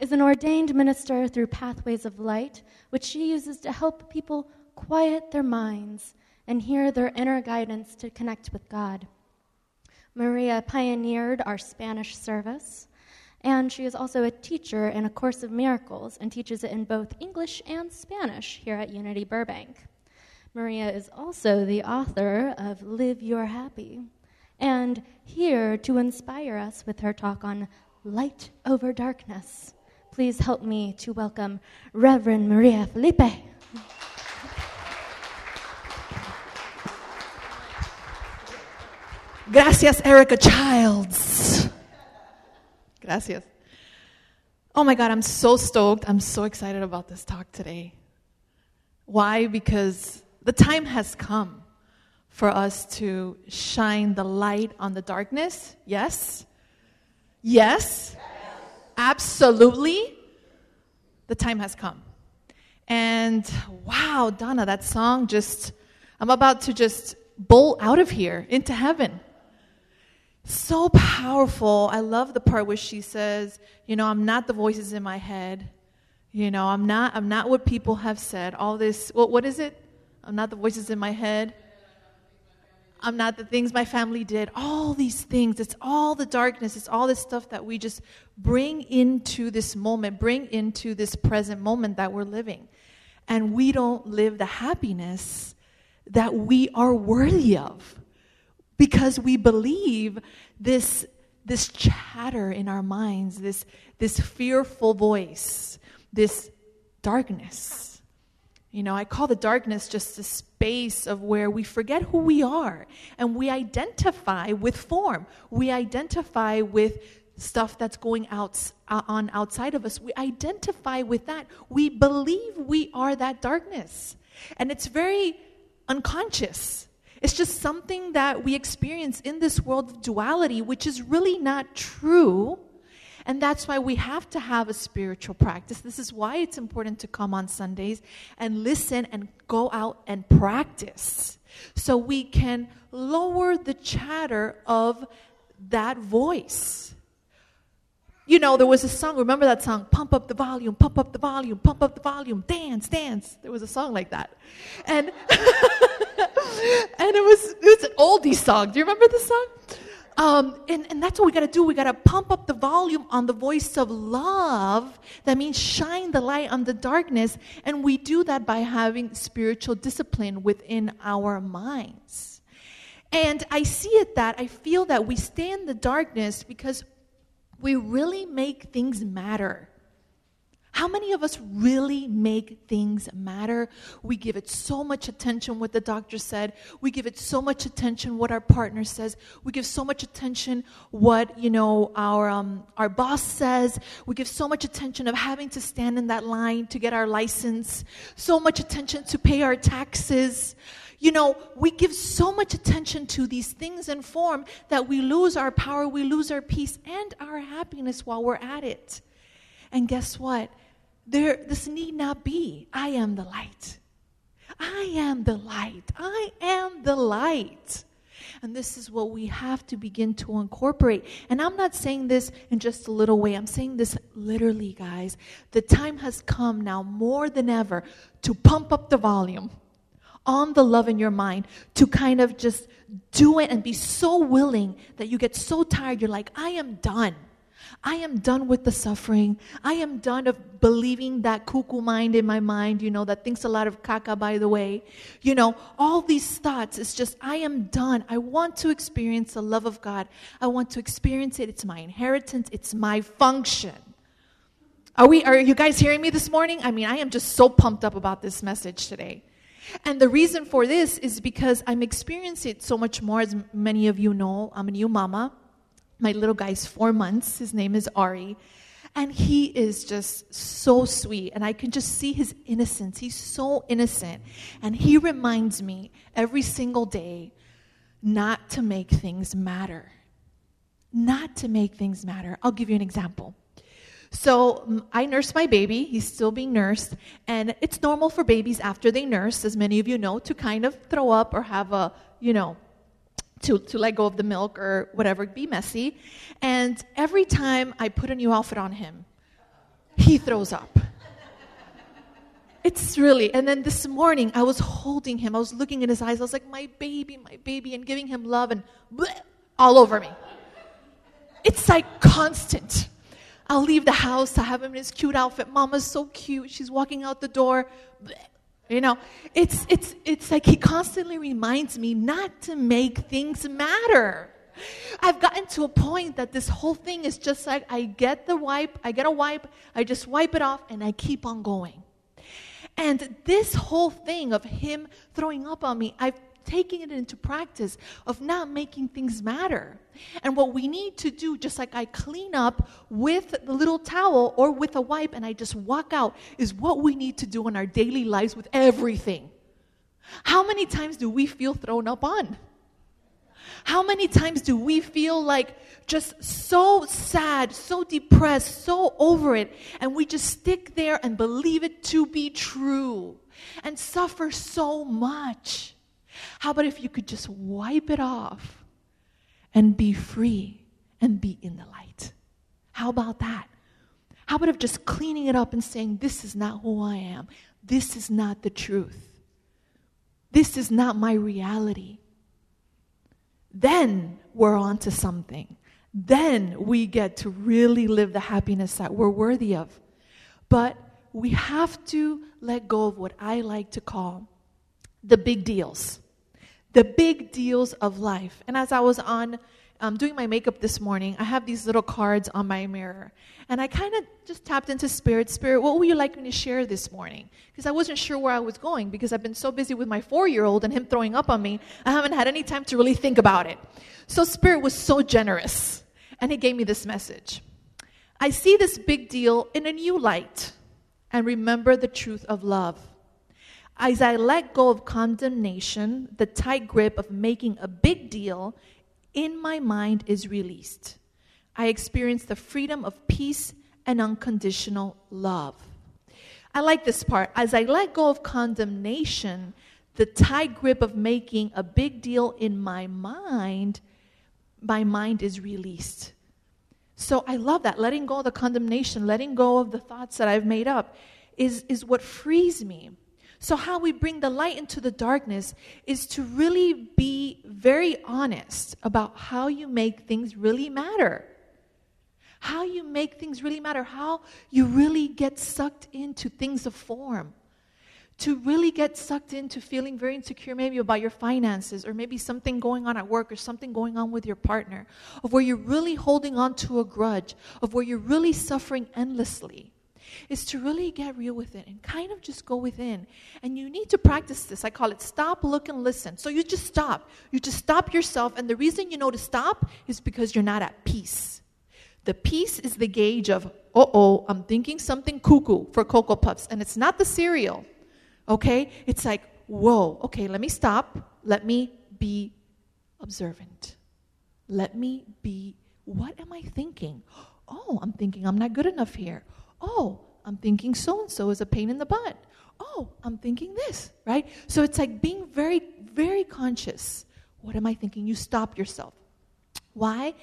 is an ordained minister through Pathways of Light, which she uses to help people quiet their minds and hear their inner guidance to connect with God. Maria pioneered our Spanish service, and she is also a teacher in A Course of Miracles and teaches it in both English and Spanish here at Unity Burbank. Maria is also the author of Live Your Happy, and here to inspire us with her talk on light over darkness. Please help me to welcome Reverend Maria Felipe. Gracias, Erica Childs. Gracias. Oh my God, I'm so stoked. I'm so excited about this talk today. Why? Because the time has come for us to shine the light on the darkness. Yes? Yes? Absolutely. The time has come. And wow, Donna, that song just, I'm about to just bolt out of here into heaven. So powerful. I love the part where she says, you know, I'm not the voices in my head. You know, I'm not I'm not what people have said. All this what what is it? I'm not the voices in my head. I'm not the things my family did. All these things. It's all the darkness. It's all this stuff that we just bring into this moment, bring into this present moment that we're living. And we don't live the happiness that we are worthy of because we believe this, this chatter in our minds, this, this fearful voice, this darkness. You know, I call the darkness just a space of where we forget who we are and we identify with form. We identify with stuff that's going out, uh, on outside of us. We identify with that. We believe we are that darkness. And it's very unconscious. It's just something that we experience in this world of duality, which is really not true. And that's why we have to have a spiritual practice. This is why it's important to come on Sundays and listen and go out and practice so we can lower the chatter of that voice. You know, there was a song, remember that song, Pump Up the Volume, Pump Up the Volume, Pump Up the Volume, Dance, Dance. There was a song like that. And and it was it was an oldie song. Do you remember the song? Um, and, and that's what we got to do. We got to pump up the volume on the voice of love. That means shine the light on the darkness. And we do that by having spiritual discipline within our minds. And I see it that I feel that we stay in the darkness because we really make things matter. How many of us really make things matter? We give it so much attention what the doctor said. We give it so much attention what our partner says. We give so much attention what, you know, our um, our boss says. We give so much attention of having to stand in that line to get our license. So much attention to pay our taxes. You know, we give so much attention to these things in form that we lose our power, we lose our peace and our happiness while we're at it. And guess what? There, this need not be. I am the light. I am the light. I am the light. And this is what we have to begin to incorporate. And I'm not saying this in just a little way, I'm saying this literally, guys. The time has come now more than ever to pump up the volume on the love in your mind, to kind of just do it and be so willing that you get so tired, you're like, I am done. I am done with the suffering. I am done of believing that cuckoo mind in my mind, you know, that thinks a lot of caca, by the way. You know, all these thoughts, it's just, I am done. I want to experience the love of God. I want to experience it. It's my inheritance, it's my function. Are, we, are you guys hearing me this morning? I mean, I am just so pumped up about this message today. And the reason for this is because I'm experiencing it so much more, as many of you know. I'm a new mama. My little guy's four months. His name is Ari. And he is just so sweet. And I can just see his innocence. He's so innocent. And he reminds me every single day not to make things matter. Not to make things matter. I'll give you an example. So I nurse my baby. He's still being nursed. And it's normal for babies after they nurse, as many of you know, to kind of throw up or have a, you know, to, to let go of the milk or whatever, be messy. And every time I put a new outfit on him, he throws up. It's really, and then this morning I was holding him. I was looking in his eyes. I was like, my baby, my baby, and giving him love and bleh, all over me. It's like constant. I'll leave the house. I have him in his cute outfit. Mama's so cute. She's walking out the door. Bleh. You know, it's, it's, it's like he constantly reminds me not to make things matter. I've gotten to a point that this whole thing is just like I get the wipe, I get a wipe, I just wipe it off, and I keep on going. And this whole thing of him throwing up on me, I've taken it into practice of not making things matter. And what we need to do, just like I clean up with the little towel or with a wipe and I just walk out, is what we need to do in our daily lives with everything. How many times do we feel thrown up on? How many times do we feel like just so sad, so depressed, so over it, and we just stick there and believe it to be true and suffer so much? How about if you could just wipe it off and be free and be in the light? How about that? How about if just cleaning it up and saying, This is not who I am, this is not the truth, this is not my reality? then we're on to something. Then we get to really live the happiness that we're worthy of. But we have to let go of what I like to call the big deals. The big deals of life. And as I was on um, doing my makeup this morning, I have these little cards on my mirror. And I kind of just tapped into Spirit. Spirit, what would you like me to share this morning? Because I wasn't sure where I was going because I've been so busy with my four year old and him throwing up on me, I haven't had any time to really think about it. So Spirit was so generous. And He gave me this message I see this big deal in a new light and remember the truth of love. As I let go of condemnation, the tight grip of making a big deal in my mind is released. I experience the freedom of peace and unconditional love. I like this part. As I let go of condemnation, the tight grip of making a big deal in my mind, my mind is released. So I love that. Letting go of the condemnation, letting go of the thoughts that I've made up is, is what frees me. So, how we bring the light into the darkness is to really be very honest about how you make things really matter. How you make things really matter. How you really get sucked into things of form. To really get sucked into feeling very insecure, maybe about your finances, or maybe something going on at work, or something going on with your partner, of where you're really holding on to a grudge, of where you're really suffering endlessly is to really get real with it and kind of just go within. And you need to practice this. I call it stop, look, and listen. So you just stop. You just stop yourself. And the reason you know to stop is because you're not at peace. The peace is the gauge of, uh oh, I'm thinking something cuckoo for Cocoa Puffs. And it's not the cereal. Okay? It's like, whoa, okay, let me stop. Let me be observant. Let me be, what am I thinking? Oh, I'm thinking I'm not good enough here. Oh, I'm thinking so and so is a pain in the butt. Oh, I'm thinking this, right? So it's like being very, very conscious. What am I thinking? You stop yourself. Why?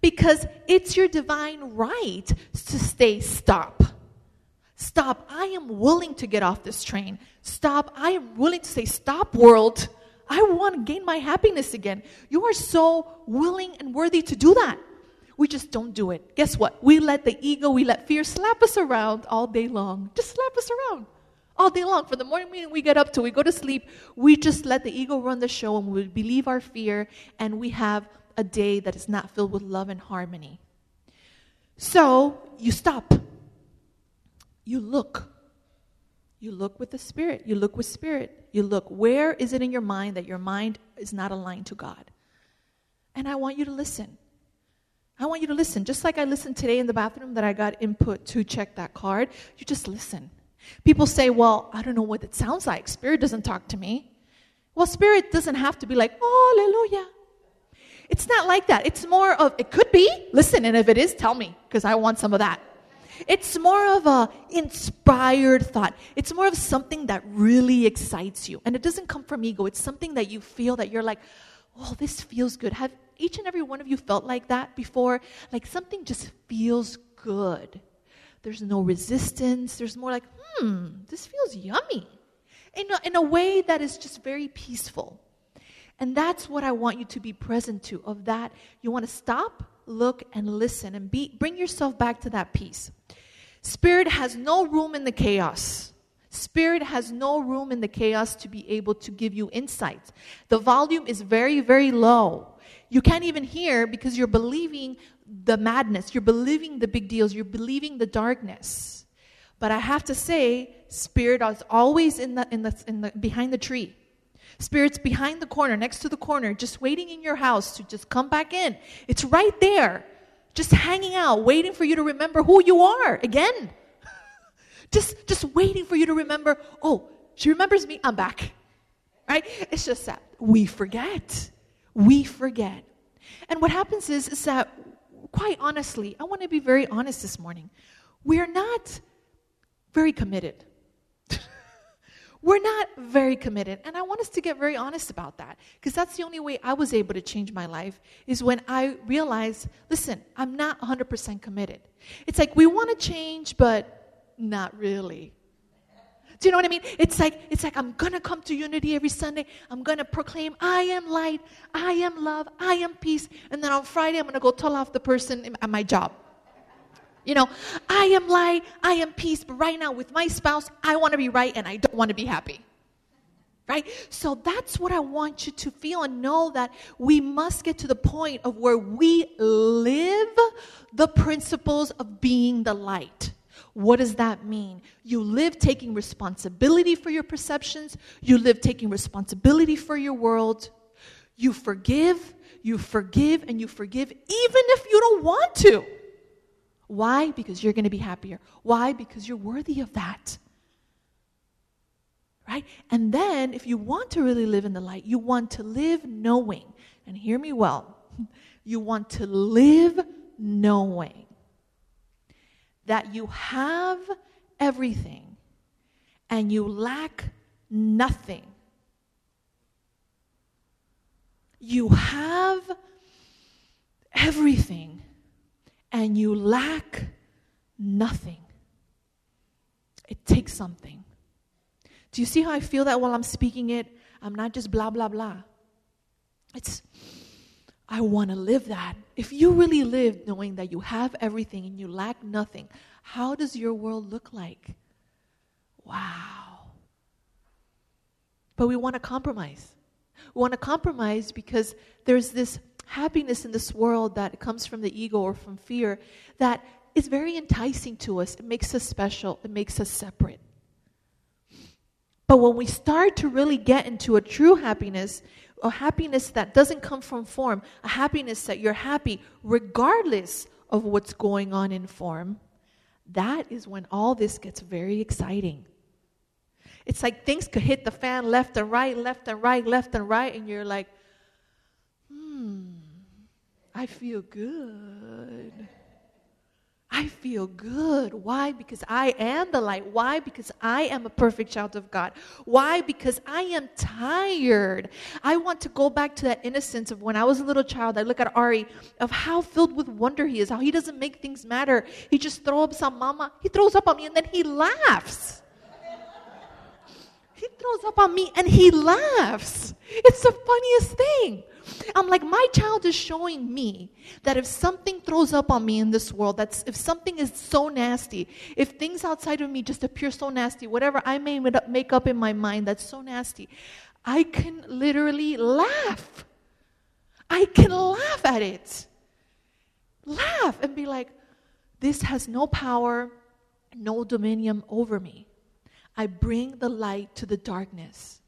Because it's your divine right to stay stop. Stop. I am willing to get off this train. Stop. I am willing to say, Stop, world. I want to gain my happiness again. You are so willing and worthy to do that. We just don't do it. Guess what? We let the ego, we let fear slap us around all day long. Just slap us around all day long. From the morning meeting we get up to we go to sleep, we just let the ego run the show and we believe our fear and we have a day that is not filled with love and harmony. So you stop. You look. You look with the spirit. You look with spirit. You look. Where is it in your mind that your mind is not aligned to God? And I want you to listen. I want you to listen. Just like I listened today in the bathroom that I got input to check that card, you just listen. People say, Well, I don't know what it sounds like. Spirit doesn't talk to me. Well, spirit doesn't have to be like, oh, hallelujah. It's not like that. It's more of, it could be. Listen, and if it is, tell me, because I want some of that. It's more of a inspired thought. It's more of something that really excites you. And it doesn't come from ego. It's something that you feel that you're like, oh, this feels good. Have each and every one of you felt like that before? Like something just feels good. there's no resistance. There's more like, hmm, this feels yummy. In a, in a way that is just very peaceful. And that's what I want you to be present to of that. You want to stop, look, and listen and be, bring yourself back to that peace. Spirit has no room in the chaos. Spirit has no room in the chaos to be able to give you insight. The volume is very, very low. You can't even hear because you're believing the madness, you're believing the big deals, you're believing the darkness. But I have to say, spirit is always in the, in the, in the behind the tree. Spirit's behind the corner, next to the corner, just waiting in your house to just come back in. It's right there, just hanging out, waiting for you to remember who you are again. just, just waiting for you to remember, oh, she remembers me, I'm back. Right? It's just that we forget. We forget. And what happens is, is that, quite honestly, I want to be very honest this morning. We're not very committed. We're not very committed. And I want us to get very honest about that because that's the only way I was able to change my life is when I realized listen, I'm not 100% committed. It's like we want to change, but not really. Do you know what I mean? It's like it's like I'm gonna come to unity every Sunday. I'm gonna proclaim I am light, I am love, I am peace, and then on Friday I'm gonna go tell off the person at my job. You know, I am light, I am peace, but right now with my spouse, I want to be right and I don't want to be happy. Right? So that's what I want you to feel and know that we must get to the point of where we live the principles of being the light. What does that mean? You live taking responsibility for your perceptions, you live taking responsibility for your world. You forgive, you forgive, and you forgive even if you don't want to. Why? Because you're going to be happier. Why? Because you're worthy of that. Right? And then, if you want to really live in the light, you want to live knowing, and hear me well, you want to live knowing that you have everything and you lack nothing. You have everything and you lack nothing. It takes something. Do you see how I feel that while I'm speaking it? I'm not just blah, blah, blah. It's, I want to live that. If you really live knowing that you have everything and you lack nothing, how does your world look like? Wow. But we want to compromise. We want to compromise because there's this happiness in this world that comes from the ego or from fear that is very enticing to us. It makes us special, it makes us separate. But when we start to really get into a true happiness, a happiness that doesn't come from form, a happiness that you're happy regardless of what's going on in form, that is when all this gets very exciting. It's like things could hit the fan left and right, left and right, left and right, and you're like, hmm, I feel good. I feel good. Why? Because I am the light. Why? Because I am a perfect child of God. Why? Because I am tired. I want to go back to that innocence of when I was a little child. I look at Ari of how filled with wonder he is, how he doesn't make things matter. He just throws up on mama. He throws up on me and then he laughs. He throws up on me and he laughs. It's the funniest thing. I'm like, my child is showing me that if something throws up on me in this world, that's if something is so nasty, if things outside of me just appear so nasty, whatever I may make up in my mind that's so nasty, I can literally laugh. I can laugh at it. Laugh and be like, this has no power, no dominion over me. I bring the light to the darkness.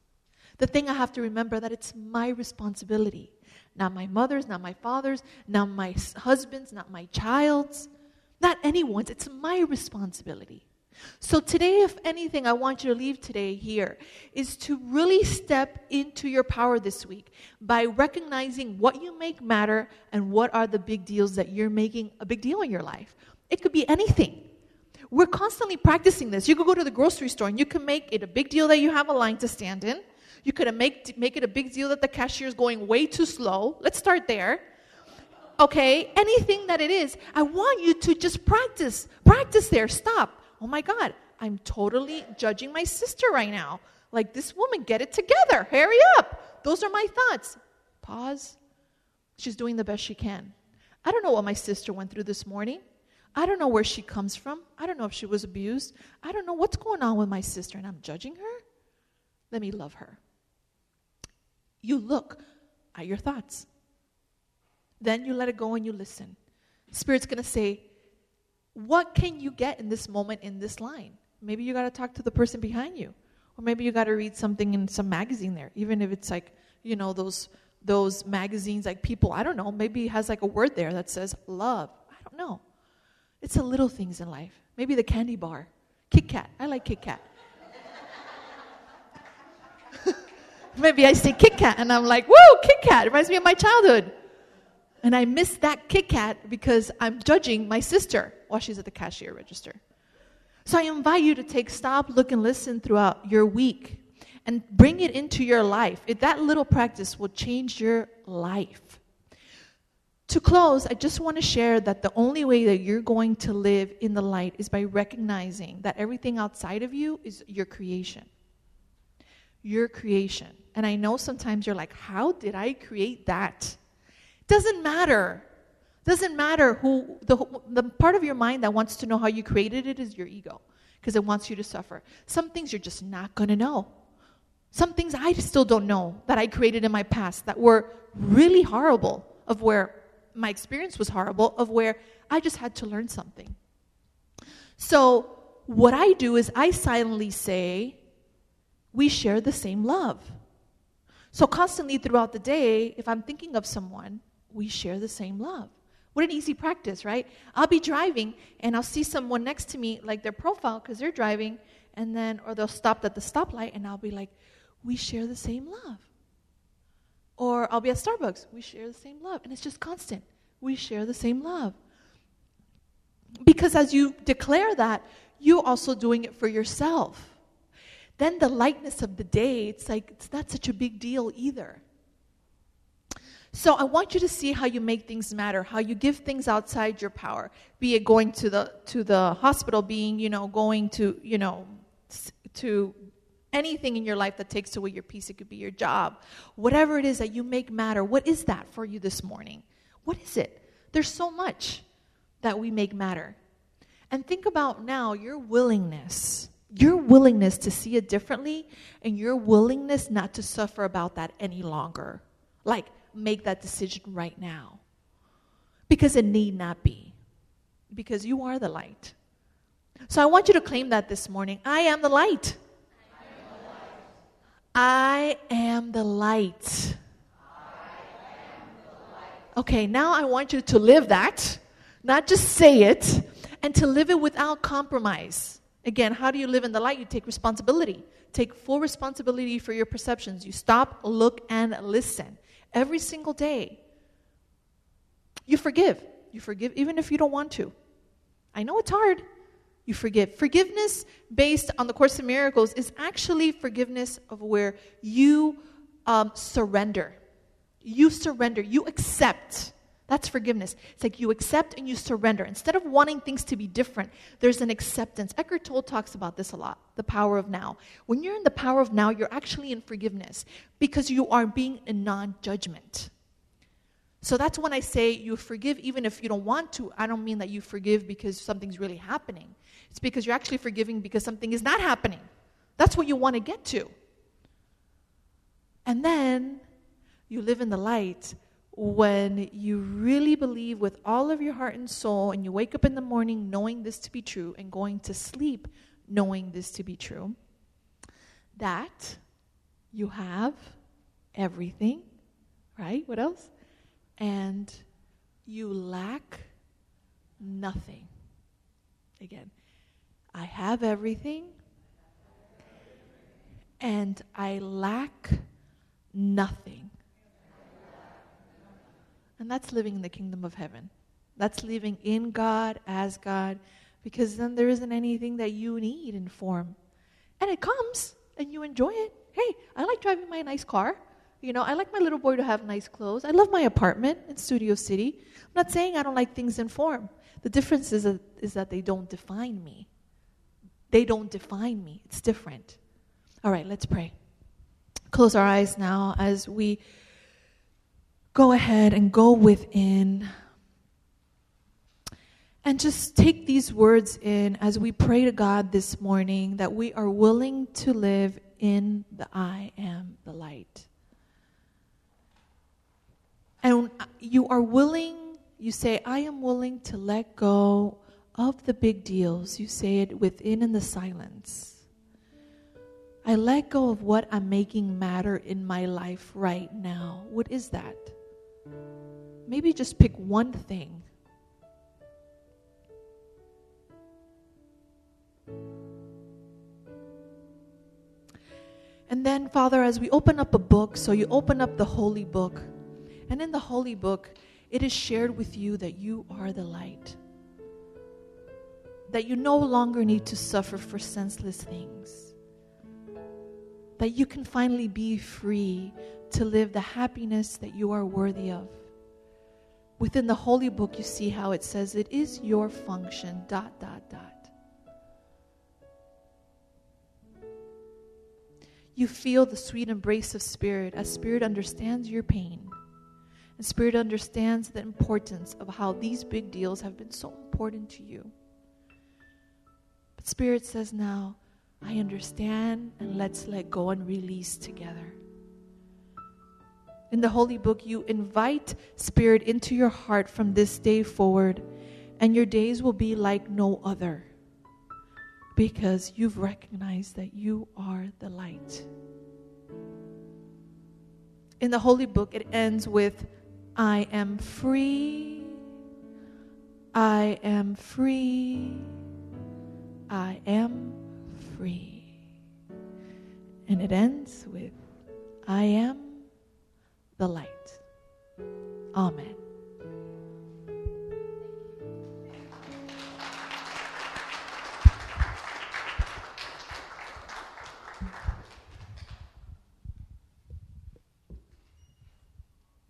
The thing I have to remember that it's my responsibility. Not my mother's, not my father's, not my husband's, not my child's, not anyone's. It's my responsibility. So, today, if anything, I want you to leave today here is to really step into your power this week by recognizing what you make matter and what are the big deals that you're making a big deal in your life. It could be anything. We're constantly practicing this. You could go to the grocery store and you can make it a big deal that you have a line to stand in. You could make, make it a big deal that the cashier is going way too slow. Let's start there. okay, anything that it is, I want you to just practice. Practice there. Stop. Oh my God, I'm totally judging my sister right now. Like, this woman, get it together. Hurry up. Those are my thoughts. Pause. She's doing the best she can. I don't know what my sister went through this morning. I don't know where she comes from. I don't know if she was abused. I don't know what's going on with my sister, and I'm judging her. Let me love her. You look at your thoughts. Then you let it go and you listen. Spirit's going to say, What can you get in this moment in this line? Maybe you got to talk to the person behind you. Or maybe you got to read something in some magazine there, even if it's like, you know, those those magazines like people, I don't know, maybe it has like a word there that says love. I don't know. It's the little things in life. Maybe the candy bar. Kit Kat. I like Kit Kat. Maybe I say Kit Kat and I'm like, whoa, Kit Kat. It reminds me of my childhood. And I miss that Kit Kat because I'm judging my sister while she's at the cashier register. So I invite you to take stop, look, and listen throughout your week and bring it into your life. If that little practice will change your life. To close, I just want to share that the only way that you're going to live in the light is by recognizing that everything outside of you is your creation. Your creation. And I know sometimes you're like, how did I create that? Doesn't matter. Doesn't matter who, the, the part of your mind that wants to know how you created it is your ego, because it wants you to suffer. Some things you're just not going to know. Some things I still don't know that I created in my past that were really horrible, of where my experience was horrible, of where I just had to learn something. So, what I do is I silently say, we share the same love. So, constantly throughout the day, if I'm thinking of someone, we share the same love. What an easy practice, right? I'll be driving and I'll see someone next to me, like their profile, because they're driving, and then, or they'll stop at the stoplight, and I'll be like, we share the same love. Or I'll be at Starbucks, we share the same love. And it's just constant. We share the same love. Because as you declare that, you're also doing it for yourself. Then the lightness of the day, it's like it's not such a big deal either. So I want you to see how you make things matter, how you give things outside your power, be it going to the to the hospital, being, you know, going to, you know, to anything in your life that takes away your peace. It could be your job. Whatever it is that you make matter, what is that for you this morning? What is it? There's so much that we make matter. And think about now your willingness, your willingness to see it differently, and your willingness not to suffer about that any longer. Like, make that decision right now. Because it need not be. Because you are the light. So I want you to claim that this morning. I am the light. I am the light. Okay, now I want you to live that, not just say it, and to live it without compromise. Again, how do you live in the light? You take responsibility. Take full responsibility for your perceptions. You stop, look, and listen every single day. You forgive. You forgive even if you don't want to. I know it's hard you forgive. Forgiveness based on the Course in Miracles is actually forgiveness of where you um, surrender. You surrender. You accept. That's forgiveness. It's like you accept and you surrender. Instead of wanting things to be different, there's an acceptance. Eckhart Tolle talks about this a lot the power of now. When you're in the power of now, you're actually in forgiveness because you are being in non judgment. So that's when I say you forgive even if you don't want to. I don't mean that you forgive because something's really happening. It's because you're actually forgiving because something is not happening. That's what you want to get to. And then you live in the light when you really believe with all of your heart and soul, and you wake up in the morning knowing this to be true and going to sleep knowing this to be true, that you have everything, right? What else? And you lack nothing. Again, I have everything and I lack nothing. And living in the kingdom of heaven. That's living in God, as God, because then there isn't anything that you need in form. And it comes and you enjoy it. Hey, I like driving my nice car. You know, I like my little boy to have nice clothes. I love my apartment in Studio City. I'm not saying I don't like things in form. The difference is, that, is that they don't define me. They don't define me. It's different. All right, let's pray. Close our eyes now as we go ahead and go within and just take these words in as we pray to God this morning that we are willing to live in the I am the light. And you are willing, you say, I am willing to let go of the big deals. You say it within in the silence. I let go of what I'm making matter in my life right now. What is that? Maybe just pick one thing. And then, Father, as we open up a book, so you open up the holy book, and in the holy book, it is shared with you that you are the light. That you no longer need to suffer for senseless things. That you can finally be free to live the happiness that you are worthy of. Within the holy book, you see how it says it is your function, dot, dot, dot. You feel the sweet embrace of Spirit as Spirit understands your pain. And Spirit understands the importance of how these big deals have been so important to you. But Spirit says now, I understand, and let's let go and release together. In the Holy Book, you invite Spirit into your heart from this day forward, and your days will be like no other because you've recognized that you are the light. In the Holy Book, it ends with, I am free, I am free, I am free. And it ends with, I am the light. Amen.